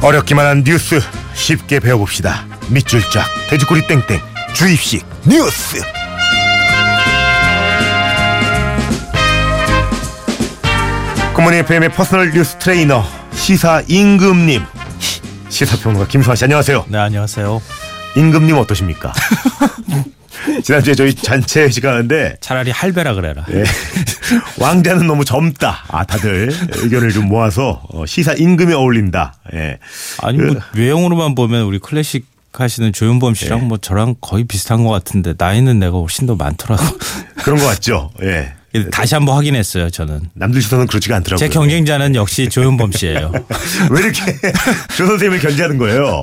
어렵기만 한 뉴스 쉽게 배워봅시다. 밑줄 쫙 돼지꼬리 땡땡 주입식 뉴스. 굿모닝 FM의 personal 뉴스 트레이너 시사 임금님 시사평론가 김수환 씨 안녕하세요. 네 안녕하세요. 임금님 어떠십니까? 지난주에 저희 잔치 시간인데 차라리 할배라 그래라. 예. 왕자는 너무 젊다. 아 다들 의견을 좀 모아서 어, 시사 임금에 어울린다. 예. 아니 뭐 외형으로만 보면 우리 클래식 하시는 조윤범 씨랑 예. 뭐 저랑 거의 비슷한 것 같은데 나이는 내가 훨씬 더 많더라고. 그런 것 같죠. 예. 다시 한번 확인했어요 저는. 남들 시선은 그렇지가 않더라고요. 제 경쟁자는 역시 조윤범 씨예요. 왜 이렇게 조 선생님을 견제하는 거예요?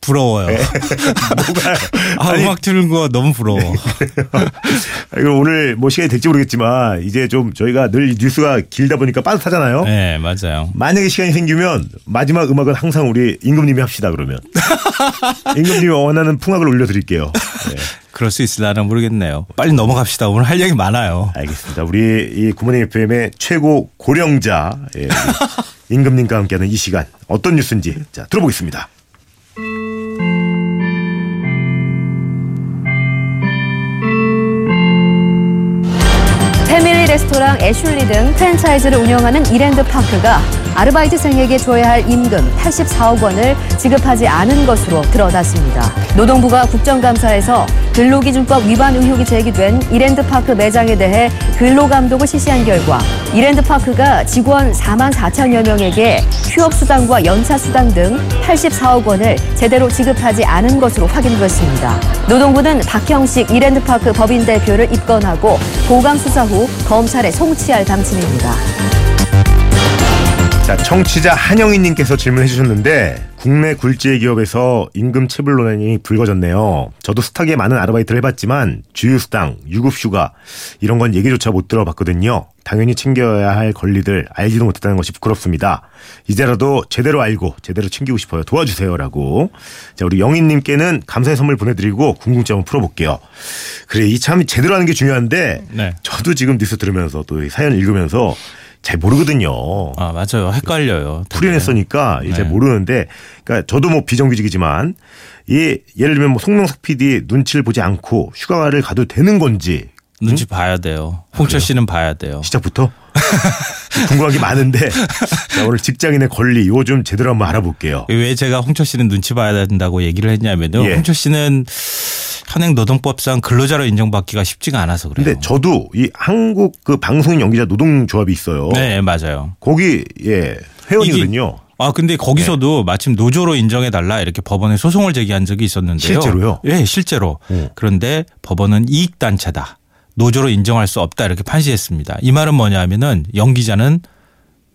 부러워요. 뭐가 아 아니, 음악 틀는 거 너무 부러워. 이거 오늘 뭐 시간이 될지 모르겠지만 이제 좀 저희가 늘 뉴스가 길다 보니까 빠듯하잖아요. 네 맞아요. 만약에 시간이 생기면 마지막 음악은 항상 우리 임금님이 합시다 그러면 임금님이 원하는 풍악을 올려드릴게요. 네, 그럴 수 있을라나 모르겠네요. 빨리 넘어갑시다. 오늘 할 얘기 많아요. 알겠습니다. 우리 이 구모닝 FM의 최고 고령자 예, 임금님과 함께하는 이 시간 어떤 뉴스인지 자 들어보겠습니다. 패밀리 레스토랑 애슐리 등 프랜차이즈를 운영하는 이랜드 파크가 아르바이트생에게 줘야 할 임금 84억 원을 지급하지 않은 것으로 드러났습니다. 노동부가 국정감사에서 근로기준법 위반 의혹이 제기된 이랜드 파크 매장에 대해 근로감독을 실시한 결과 이랜드 파크가 직원 4만 4천여 명에게 휴업수당과 연차수당 등 84억 원을 제대로 지급하지 않은 것으로 확인됐습니다. 노동부는 박형식 이랜드 파크 법인 대표를 입건하고 보강 수사 후 검찰에 송치할 방침입니다. 자, 청취자 한영희님께서 질문해 주셨는데 국내 굴지의 기업에서 임금 체불 논란이 불거졌네요. 저도 스탁에 많은 아르바이트를 해봤지만 주휴수당, 유급휴가 이런 건 얘기조차 못 들어봤거든요. 당연히 챙겨야 할 권리들 알지도 못했다는 것이 부끄럽습니다. 이제라도 제대로 알고 제대로 챙기고 싶어요. 도와주세요라고. 자, 우리 영희님께는 감사의 선물 보내드리고 궁금증 한번 풀어볼게요. 그래, 이 참 제대로 하는 게 중요한데 네. 저도 지금 뉴스 들으면서 또이 사연 읽으면서 잘 모르거든요. 아 맞아요. 헷갈려요. 프리랜서니까 이제 네. 모르는데, 그러니까 저도 뭐 비정규직이지만, 이 예를 들면 뭐 송명석 PD 눈치를 보지 않고 휴가를 가도 되는 건지 눈치 봐야 돼요. 홍철 씨는 봐야 돼요. 시작부터 궁금한 게 많은데, 자, 오늘 직장인의 권리 요즘 제대로 한번 알아볼게요. 왜 제가 홍철 씨는 눈치 봐야 된다고 얘기를 했냐면요. 예. 홍철 씨는 현행 노동법상 근로자로 인정받기가 쉽지가 않아서 그래요. 근데 저도 이 한국 그 방송인 연기자 노동조합이 있어요. 네, 맞아요. 거기 예 회원이거든요. 아 근데 거기서도 마침 노조로 인정해 달라 이렇게 법원에 소송을 제기한 적이 있었는데요. 실제로요? 예, 실제로. 오. 그런데 법원은 이익 단체다. 노조로 인정할 수 없다 이렇게 판시했습니다. 이 말은 뭐냐면은 연기자는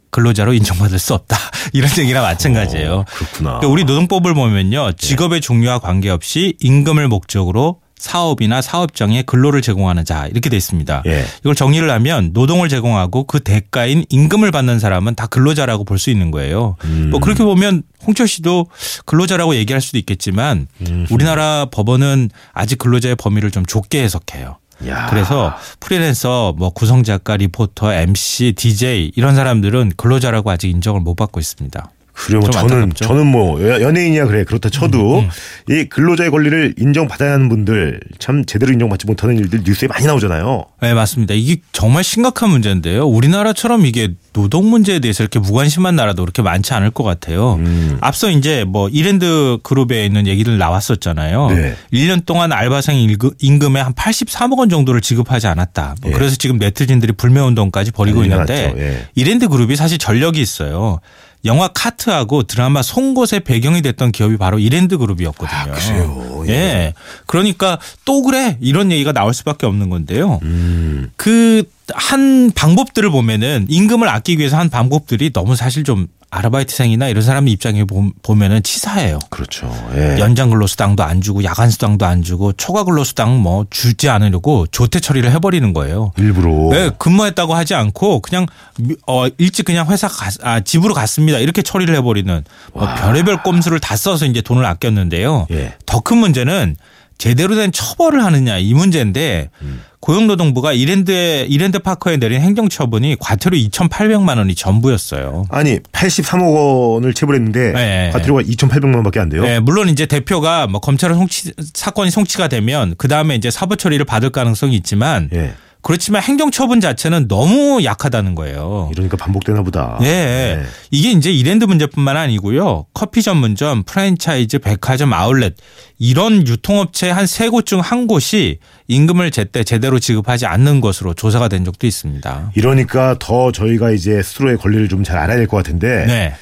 근로자로 인정받을 수 없다 이런 얘기랑 마찬가지예요. 어, 그렇구나. 그러니까 우리 노동법을 보면요 직업의 종류와 관계없이 임금을 목적으로 사업이나 사업장에 근로를 제공하는 자 이렇게 돼 있습니다. 예. 이걸 정리를 하면 노동을 제공하고 그 대가인 임금을 받는 사람은 다 근로자라고 볼 수 있는 거예요. 음. 뭐 그렇게 보면 홍철 씨도 근로자라고 얘기할 수도 있겠지만 음. 우리나라 법원은 아직 근로자의 범위를 좀 좁게 해석해요. 야. 그래서 프리랜서, 뭐 구성 작가, 리포터, MC, DJ 이런 사람들은 근로자라고 아직 인정을 못 받고 있습니다. 그래요. 좀 저는 안타깝죠? 음, 저는 뭐 여- 연예인이야 그래 그렇다 쳐도 이 근로자의 권리를 인정받아야 하는 분들 참 제대로 인정받지 못하는 일들 뉴스에 많이 나오잖아요. 네, 맞습니다. 이게 정말 심각한 문제인데요. 우리나라처럼 이게 노동 문제에 대해서 이렇게 무관심한 나라도 그렇게 많지 않을 것 같아요. 음. 앞서 이제 뭐 이랜드 그룹에 있는 얘기들 나왔었잖아요. 네. 1년 동안 알바생 임금의 한 83억 원 정도를 지급하지 않았다. 뭐 예. 그래서 지금 네티즌들이 불매운동까지 벌이고 있는데. 예. 이랜드 그룹이 사실 전력이 있어요. 영화 카트하고 드라마 송곳의 배경이 됐던 기업이 바로 이랜드 그룹이었거든요. 아, 그래요? 예. 예. 그러니까 또 그래 이런 얘기가 나올 수밖에 없는 건데요. 음. 그한 방법들을 보면은 임금을 아끼기 위해서 한 방법들이 너무 사실 좀 아르바이트생이나 이런 사람 입장에 보- 보면은 치사해요. 그렇죠. 예. 연장 근로수당도 안 주고 야간 수당도 안 주고 초과 근로수당 뭐 주지 않으려고 조퇴 처리를 해버리는 거예요. 일부러. 네, 근무했다고 하지 않고 그냥 미- 어 일찍 그냥 회사 가, 아, 집으로 갔습니다. 이렇게 처리를 해버리는 뭐 별의별 꼼수를 다 써서 이제 돈을 아꼈는데요. 예. 더큰 문제는 제대로 된 처벌을 하느냐 이 문제인데 음. 고용노동부가 이랜드에 이랜드 파커에 내린 행정 처분이 과태료 2,800만 원이 전부였어요. 아니 83억 원을 체불했는데 네. 과태료가 2,800만 원밖에 안 돼요. 네, 물론 이제 대표가 뭐 검찰에 송치 사건이 송치가 되면 그 다음에 이제 사법 처리를 받을 가능성이 있지만 예. 그렇지만 행정처분 자체는 너무 약하다는 거예요. 이러니까 반복되나 보다. 네. 네. 이게 이제 이랜드 문제뿐만 아니고요. 커피 전문점, 프랜차이즈, 백화점, 아울렛 이런 유통업체 한 세 곳 중 한 곳이 임금을 제때 제대로 지급하지 않는 것으로 조사가 된 적도 있습니다. 이러니까 더 저희가 이제 스스로의 권리를 좀 잘 알아야 될 것 같은데 네.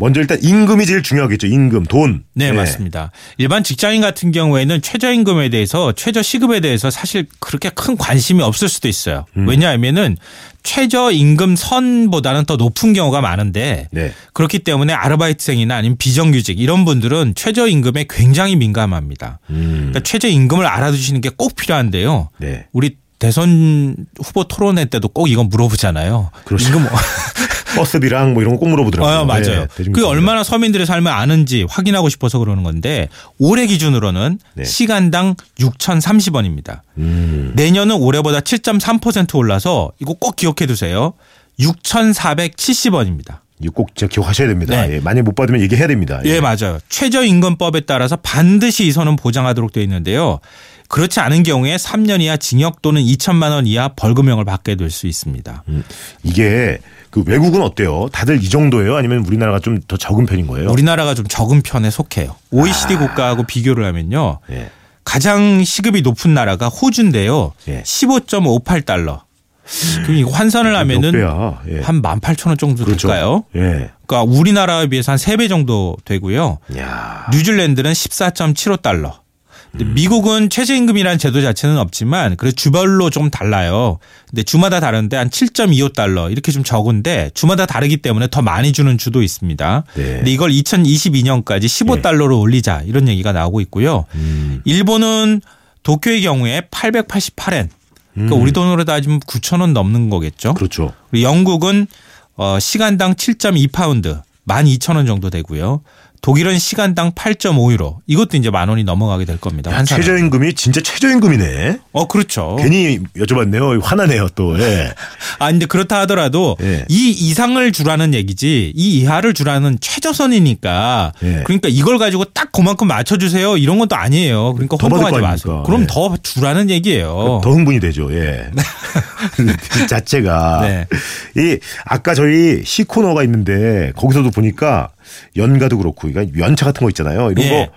먼저 일단 임금이 제일 중요하겠죠. 임금, 돈. 네, 맞습니다. 일반 직장인 같은 경우에는 최저임금에 대해서 최저 시급에 대해서 사실 그렇게 큰 관심이 없을 수도 있어요. 음. 왜냐하면은 최저임금 선보다는 더 높은 경우가 많은데 네. 그렇기 때문에 아르바이트생이나 아니면 비정규직 이런 분들은 최저임금에 굉장히 민감합니다. 음. 그러니까 최저임금을 알아두시는 게 꼭 필요한데요. 네. 우리 대선 후보 토론회 때도 꼭 이건 물어보잖아요. 그렇죠. 임금 버스비랑 뭐 이런 거 꼭 물어보더라고요. 어, 맞아요. 네. 그게 얼마나 서민들의 삶을 아는지 확인하고 싶어서 그러는 건데 올해 기준으로는 네. 시간당 6,030원입니다. 음. 내년은 올해보다 7.3% 올라서 이거 꼭 기억해 두세요. 6,470원입니다. 이거 꼭 기억하셔야 됩니다. 네. 예, 만약 못 받으면 얘기해야 됩니다. 예, 맞아요. 최저임금법에 따라서 반드시 이 선은 보장하도록 되어 있는데요. 그렇지 않은 경우에 3년 이하 징역 또는 2천만 원 이하 벌금형을 받게 될 수 있습니다. 음, 이게 그 외국은 어때요? 다들 이 정도예요? 아니면 우리나라가 좀 더 적은 편인 거예요? 우리나라가 좀 적은 편에 속해요. OECD 국가하고 비교를 하면요. 예. 가장 시급이 높은 나라가 호주인데요. 예. 15.58달러. 그럼 이거 환산을 몇 하면은? 예. 한 18,000원 정도 그렇죠. 될까요? 예. 그러니까 우리나라에 비해서 한 3배 정도 되고요. 야. 뉴질랜드는 14.75달러. 근데 음. 미국은 최저임금이라는 제도 자체는 없지만 그래서 주별로 좀 달라요. 근데 주마다 다른데 한 7.25달러 이렇게 좀 적은데 주마다 다르기 때문에 더 많이 주는 주도 있습니다. 네. 근데 이걸 2022년까지 15달러로 올리자 이런 얘기가 나오고 있고요. 음. 일본은 도쿄의 경우에 888엔. 그러니까 음. 우리 돈으로 따지면 9천 원 넘는 거겠죠. 그렇죠. 영국은 어, 시간당 7.2파운드 12,000원 정도 되고요. 독일은 시간당 8.5유로. 이것도 이제 만 원이 넘어가게 될 겁니다. 야. 최저임금이 진짜 최저임금이네. 어, 그렇죠. 괜히 여쭤봤네요. 화나네요 또. 예. 아, 근데 그렇다 하더라도 예. 이 이상을 주라는 얘기지 이 이하를 주라는 최저선이니까 예. 그러니까 이걸 가지고 딱 그만큼 맞춰주세요. 이런 건또 아니에요. 그러니까 혼동하지 거 마세요. 그럼 예. 더 주라는 얘기예요. 더 흥분이 되죠. 예. 그 자체가 네. 이 아까 저희 시 코너가 있는데 거기서도 보니까 연가도 그렇고 그러니까 연차 같은 거 있잖아요. 이런 예. 거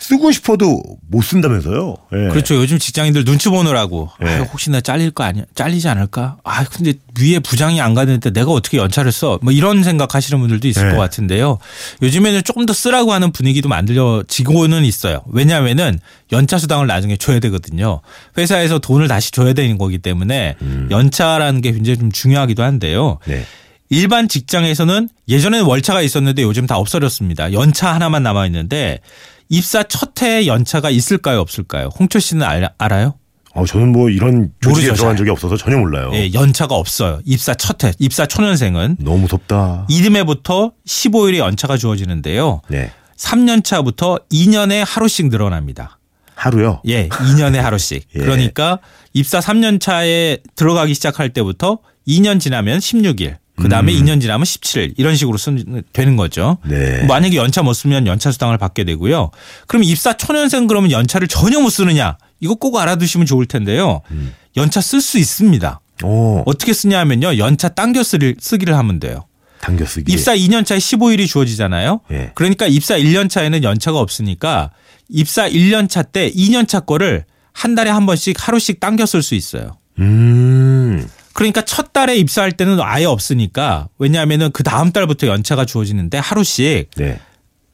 쓰고 싶어도 못 쓴다면서요. 예. 그렇죠. 요즘 직장인들 눈치 보느라고 예. 아, 혹시나 잘릴 거 아니야? 잘리지 않을까? 아 근데 위에 부장이 안 가는데 내가 어떻게 연차를 써? 뭐 이런 생각하시는 분들도 있을 예. 것 같은데요. 요즘에는 조금 더 쓰라고 하는 분위기도 만들어지고는 있어요. 왜냐하면은 연차 수당을 나중에 줘야 되거든요. 회사에서 돈을 다시 줘야 되는 거기 때문에 연차라는 게 굉장히 좀 중요하기도 한데요. 네. 일반 직장에서는 예전에는 월차가 있었는데 요즘 다 없어졌습니다. 연차 하나만 남아 있는데 입사 첫 해에 연차가 있을까요, 없을까요? 홍철 씨는 알, 알아요? 어, 저는 뭐 이런 조직에 들어간 잘. 적이 없어서 전혀 몰라요. 예, 연차가 없어요. 입사 첫 해, 입사 초년생은 너무 무섭다. 이듬해부터 15일의 연차가 주어지는데요. 네. 3년 차부터 2년에 하루씩 늘어납니다. 하루요. 예, 2년에 하루씩. 예. 그러니까 입사 3년 차에 들어가기 시작할 때부터 2년 지나면 16일, 그 다음에 음. 2년 지나면 17일 이런 식으로 쓰는 되는 거죠. 네. 만약에 연차 못 쓰면 연차 수당을 받게 되고요. 그럼 입사 초년생 그러면 연차를 전혀 못 쓰느냐? 이거 꼭 알아두시면 좋을 텐데요. 음. 연차 쓸 수 있습니다. 오, 어떻게 쓰냐 하면요. 연차 당겨 쓰기, 쓰기를 하면 돼요. 당겨 쓰기. 입사 2년 차에 15일이 주어지잖아요. 예. 그러니까 입사 1년 차에는 연차가 없으니까 입사 1년 차 때 2년 차 거를 한 달에 한 번씩 하루씩 당겨 쓸 수 있어요. 음. 그러니까 첫 달에 입사할 때는 아예 없으니까 왜냐하면은 그 다음 달부터 연차가 주어지는데 하루씩 네.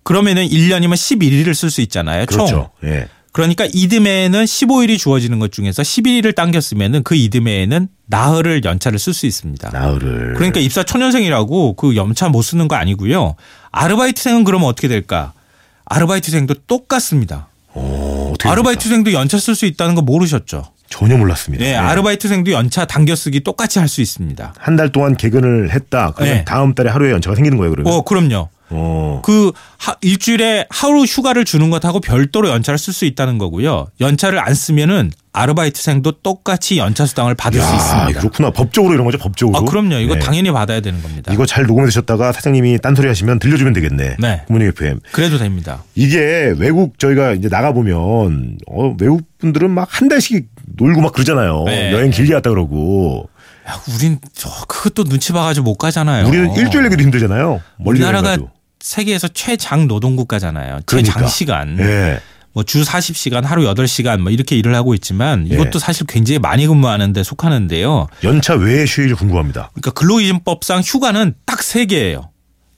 그러면은 1년이면 11일을 쓸 수 있잖아요. 총. 그렇죠. 예. 그러니까 이듬해에는 15일이 주어지는 것 중에서 11일을 당겼으면은 그 이듬해에는 나흘을 연차를 쓸 수 있습니다. 나흘을. 그러니까 입사 초년생이라고 그 연차 못 쓰는 거 아니고요. 아르바이트생은 그러면 어떻게 될까? 아르바이트생도 똑같습니다. 어, 어떻게 아르바이트생도 연차 쓸 수 있다는 거 모르셨죠? 전혀 몰랐습니다. 예, 예. 아르바이트생도 연차 당겨쓰기 똑같이 할 수 있습니다. 한 달 동안 개근을 했다. 그러면 네. 다음 달에 하루에 연차가 생기는 거예요, 그러면. 어, 그럼요. 어. 그 하- 일주일에 하루 휴가를 주는 것하고 별도로 연차를 쓸 수 있다는 거고요. 연차를 안 쓰면은 아르바이트생도 똑같이 연차 수당을 받을 수 야, 있습니다. 그렇구나. 법적으로 이런 거죠, 법적으로. 아, 그럼요. 이거 네. 당연히 받아야 되는 겁니다. 이거 잘 녹음해 두셨다가 사장님이 딴소리 하시면 들려주면 되겠네. 네. 부모님 FM. 그래도 됩니다. 이게 외국 저희가 이제 나가 보면, 어, 외국 분들은 막 한 달씩 놀고 막 그러잖아요. 네. 여행 길게 갔다 그러고. 야, 우린 저 그것도 눈치 봐가지고 못 가잖아요. 우리는 일주일 내기도 힘들잖아요. 멀리 우리나라가. 세계에서 최장 노동 국가잖아요. 그러니까. 최장 시간. 예. 뭐 주 40시간 하루 8시간 뭐 이렇게 일을 하고 있지만 예. 이것도 사실 굉장히 많이 근무하는데 속하는데요. 연차 외의 휴일 궁금합니다. 그러니까 근로기준법상 휴가는 딱 세 개예요.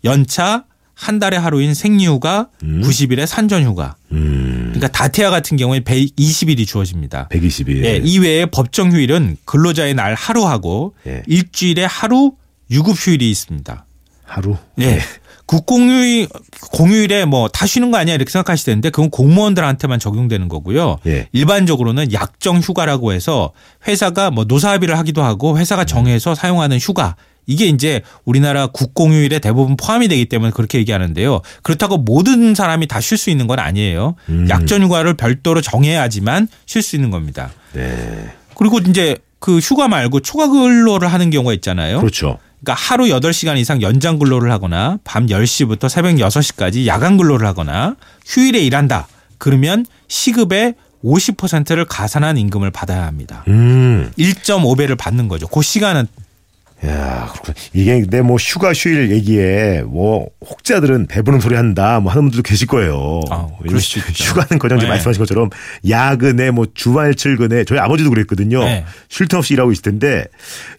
연차, 한 달에 하루인 생리휴가, 90일의 산전휴가. 음, 그러니까 다태아 같은 경우에 120일이 주어집니다. 120일. 예, 이외에 법정 휴일은 근로자의 날 하루하고 예. 일주일에 하루 유급 휴일이 있습니다. 하루. 예. 국공휴일 공휴일에 뭐 다 쉬는 거 아니야 이렇게 생각하시는데 그건 공무원들한테만 적용되는 거고요. 예. 일반적으로는 약정 휴가라고 해서 회사가 뭐 노사 합의를 하기도 하고 회사가 정해서 사용하는 휴가 이게 이제 우리나라 국공휴일에 대부분 포함이 되기 때문에 그렇게 얘기하는데요. 그렇다고 모든 사람이 다 쉴 수 있는 건 아니에요. 음. 약정 휴가를 별도로 정해야지만 쉴 수 있는 겁니다. 네. 그리고 이제 그 휴가 말고 초과 근로를 하는 경우가 있잖아요. 그렇죠. 그러니까 하루 8시간 이상 연장 근로를 하거나 밤 10시부터 새벽 6시까지 야간 근로를 하거나 휴일에 일한다. 그러면 시급의 50%를 가산한 임금을 받아야 합니다. 음. 1.5배를 받는 거죠. 그 시간은 야, 그렇군. 이게 근데 뭐 휴가 휴일 얘기에 뭐 혹자들은 배부른 소리 한다 뭐 하는 분들도 계실 거예요. 아, 그럴 수 있죠. 휴가는 지금 네. 말씀하신 것처럼 야근에 뭐 주말 출근에 저희 아버지도 그랬거든요. 네. 쉴틈 없이 일하고 있을 텐데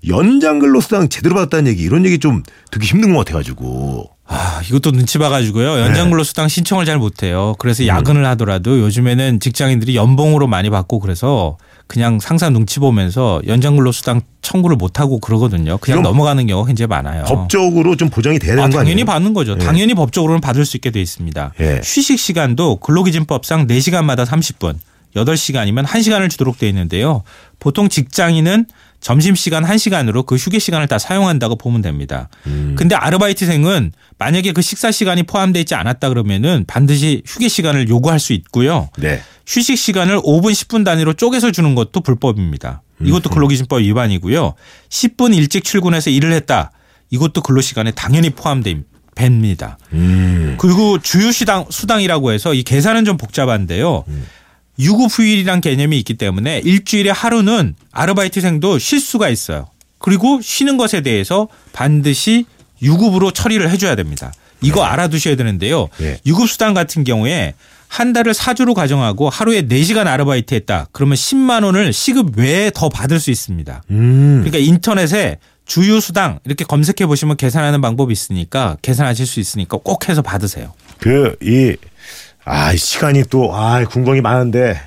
연장 근로 수당 제대로 받았다는 얘기 이런 얘기 좀 듣기 힘든 것 같아 가지고. 아, 이것도 눈치 봐가지고요. 연장 근로 수당 신청을 잘 못해요. 그래서 음. 야근을 하더라도 요즘에는 직장인들이 연봉으로 많이 받고 그래서 그냥 상사 눈치 보면서 연장 근로 수당 청구를 못 하고 그러거든요. 그냥 넘어가는 경우가 굉장히 많아요. 법적으로 좀 보장이 돼야 되는 아, 거 아니에요? 당연히 받는 거죠. 예. 당연히 법적으로는 받을 수 있게 돼 있습니다. 예. 휴식 시간도 근로기준법상 4시간마다 30분, 8시간이면 1시간을 주도록 돼 있는데요. 보통 직장인은 점심시간 1시간으로 그 휴게 시간을 다 사용한다고 보면 됩니다. 음. 근데 아르바이트생은 만약에 그 식사 시간이 포함되어 있지 않았다 그러면은 반드시 휴게 시간을 요구할 수 있고요. 네. 휴식 시간을 5분 10분 단위로 쪼개서 주는 것도 불법입니다. 이것도 근로기준법 위반이고요. 10분 일찍 출근해서 일을 했다. 이것도 근로시간에 당연히 포함됩니다. 음. 그리고 주휴 수당 수당이라고 해서 이 계산은 좀 복잡한데요. 유급 휴일이란 개념이 있기 때문에 일주일에 하루는 아르바이트생도 쉴 수가 있어요. 그리고 쉬는 것에 대해서 반드시 유급으로 처리를 해줘야 됩니다. 이거 알아두셔야 되는데요. 네. 유급 수당 같은 경우에 한 달을 사주로 가정하고 하루에 4시간 아르바이트 했다. 그러면 10만 원을 시급 외에 더 받을 수 있습니다. 음. 그러니까 인터넷에 주유수당 이렇게 검색해 보시면 계산하는 방법이 있으니까 계산하실 수 있으니까 꼭 해서 받으세요. 그, 이, 아, 이 시간이 또, 아, 궁금한 게 많은데,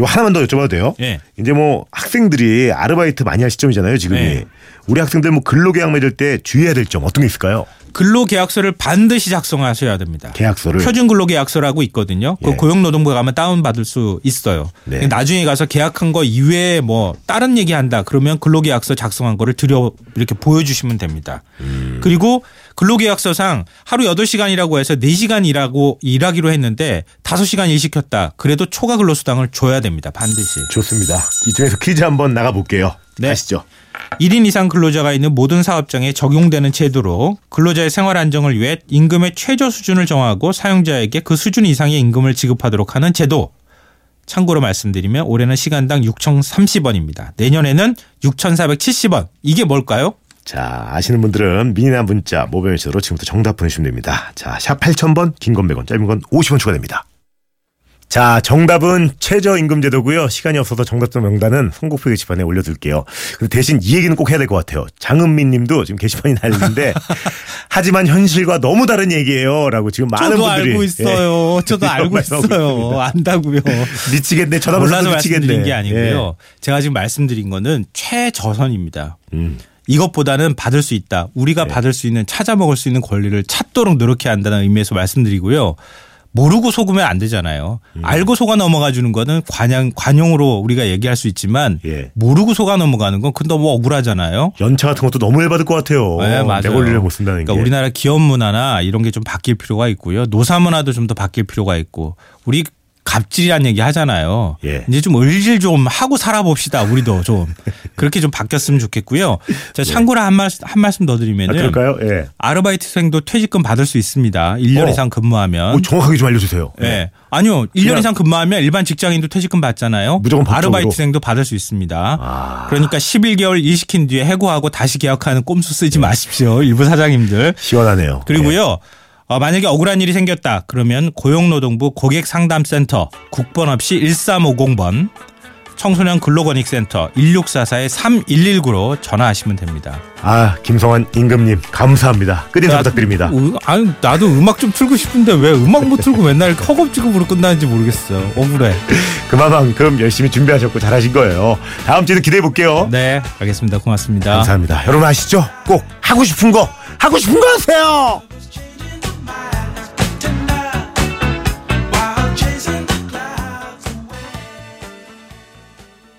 요 하나만 더 여쭤봐도 돼요? 예. 이제 뭐 학생들이 아르바이트 많이 할 시점이잖아요, 지금이. 네. 우리 학생들 뭐 근로계약 맺을 때 주의해야 될 점 어떤 게 있을까요? 근로계약서를 반드시 작성하셔야 됩니다. 계약서를. 표준 근로계약서라고 있거든요. 그 예. 고용노동부에 가면 다운 받을 수 있어요. 네. 나중에 가서 계약한 거 이외에 뭐 다른 얘기한다 그러면 근로계약서 작성한 거를 들여 이렇게 보여주시면 됩니다. 음. 그리고 근로계약서상 하루 8시간이라고 해서 4시간 일하고 일하기로 했는데 5시간 일 시켰다. 그래도 초과 근로수당을 줘야 됩니다. 반드시. 좋습니다. 이쯤에서 퀴즈 한번 나가볼게요. 네. 아시죠? 1인 이상 근로자가 있는 모든 사업장에 적용되는 제도로 근로자의 생활 안정을 위해 임금의 최저 수준을 정하고 사용자에게 그 수준 이상의 임금을 지급하도록 하는 제도. 참고로 말씀드리면 올해는 시간당 6,030원입니다. 내년에는 6,470원. 이게 뭘까요? 자, 아시는 분들은 미니나 문자, 모바일 메시지로 지금부터 정답 보내주시면 됩니다. 자, 샵 8000번, 긴 건 100원, 짧은 건 50원 추가됩니다. 자, 정답은 최저임금제도고요. 시간이 없어서 정답자 명단은 선곡표 게시판에 올려둘게요. 대신 이 얘기는 꼭 해야 될 것 같아요. 장은민 님도 지금 게시판이 달리는데 하지만 현실과 너무 다른 얘기예요. 라고 지금 많은 저도 분들이 알고 있어요. 저도 알고 있어요. 안다고요. 예. 미치겠네. 몰라서 쳐다보면서 미치겠네. 게 아니고요. 예. 제가 지금 말씀드린 거는 최저선입니다. 음. 이것보다는 받을 수 있다. 우리가 네. 받을 수 있는 찾아 먹을 수 있는 권리를 찾도록 노력해야 한다는 의미에서 말씀드리고요. 모르고 속으면 안 되잖아요. 음. 알고 속아 넘어가 주는 거는 관용 관용으로 우리가 얘기할 수 있지만 예. 모르고 속아 넘어가는 건 그건 너무 억울하잖아요. 연차 같은 것도 너무 열받을 것 같아요. 네, 맞아요. 내 권리를 못 쓴다는 그러니까 게. 우리나라 기업 문화나 이런 게 좀 바뀔 필요가 있고요. 노사 문화도 좀 더 바뀔 필요가 있고 우리 갑질이란 얘기 하잖아요. 예. 이제 좀 을질 좀 하고 살아봅시다. 우리도 좀 그렇게 좀 바뀌었으면 좋겠고요. 자, 참고로 한, 말, 한 말씀 더 아, 드리면은 그럴까요? 예. 아르바이트생도 퇴직금 받을 수 있습니다. 1년 어. 이상 근무하면. 뭐 정확하게 좀 알려주세요. 예. 아니요. 1년 그냥- 이상 근무하면 일반 직장인도 퇴직금 받잖아요. 무조건 법적으로? 아르바이트생도 받을 수 있습니다. 아. 그러니까 11개월 일 시킨 뒤에 해고하고 다시 계약하는 꼼수 쓰지 마십시오. 일부 사장님들. 시원하네요. 그리고요. 어, 만약에 억울한 일이 생겼다. 그러면 고용노동부 고객상담센터 국번 없이 1350번 청소년 근로권익센터 1644-3119로 전화하시면 됩니다. 예. 아, 김성환 임금님 감사합니다. 끝인 사 부탁드립니다. 으, 아니, 나도 음악 좀 틀고 싶은데 왜 음악 못 틀고 맨날 허겁지겁으로 끝나는지 모르겠어요. 억울해. 그만큼 열심히 준비하셨고 잘하신 거예요. 다음 주에도 기대해 볼게요. 네, 알겠습니다. 고맙습니다. 감사합니다. 여러분 아시죠? 꼭 하고 싶은 거 하고 싶은 거 하세요.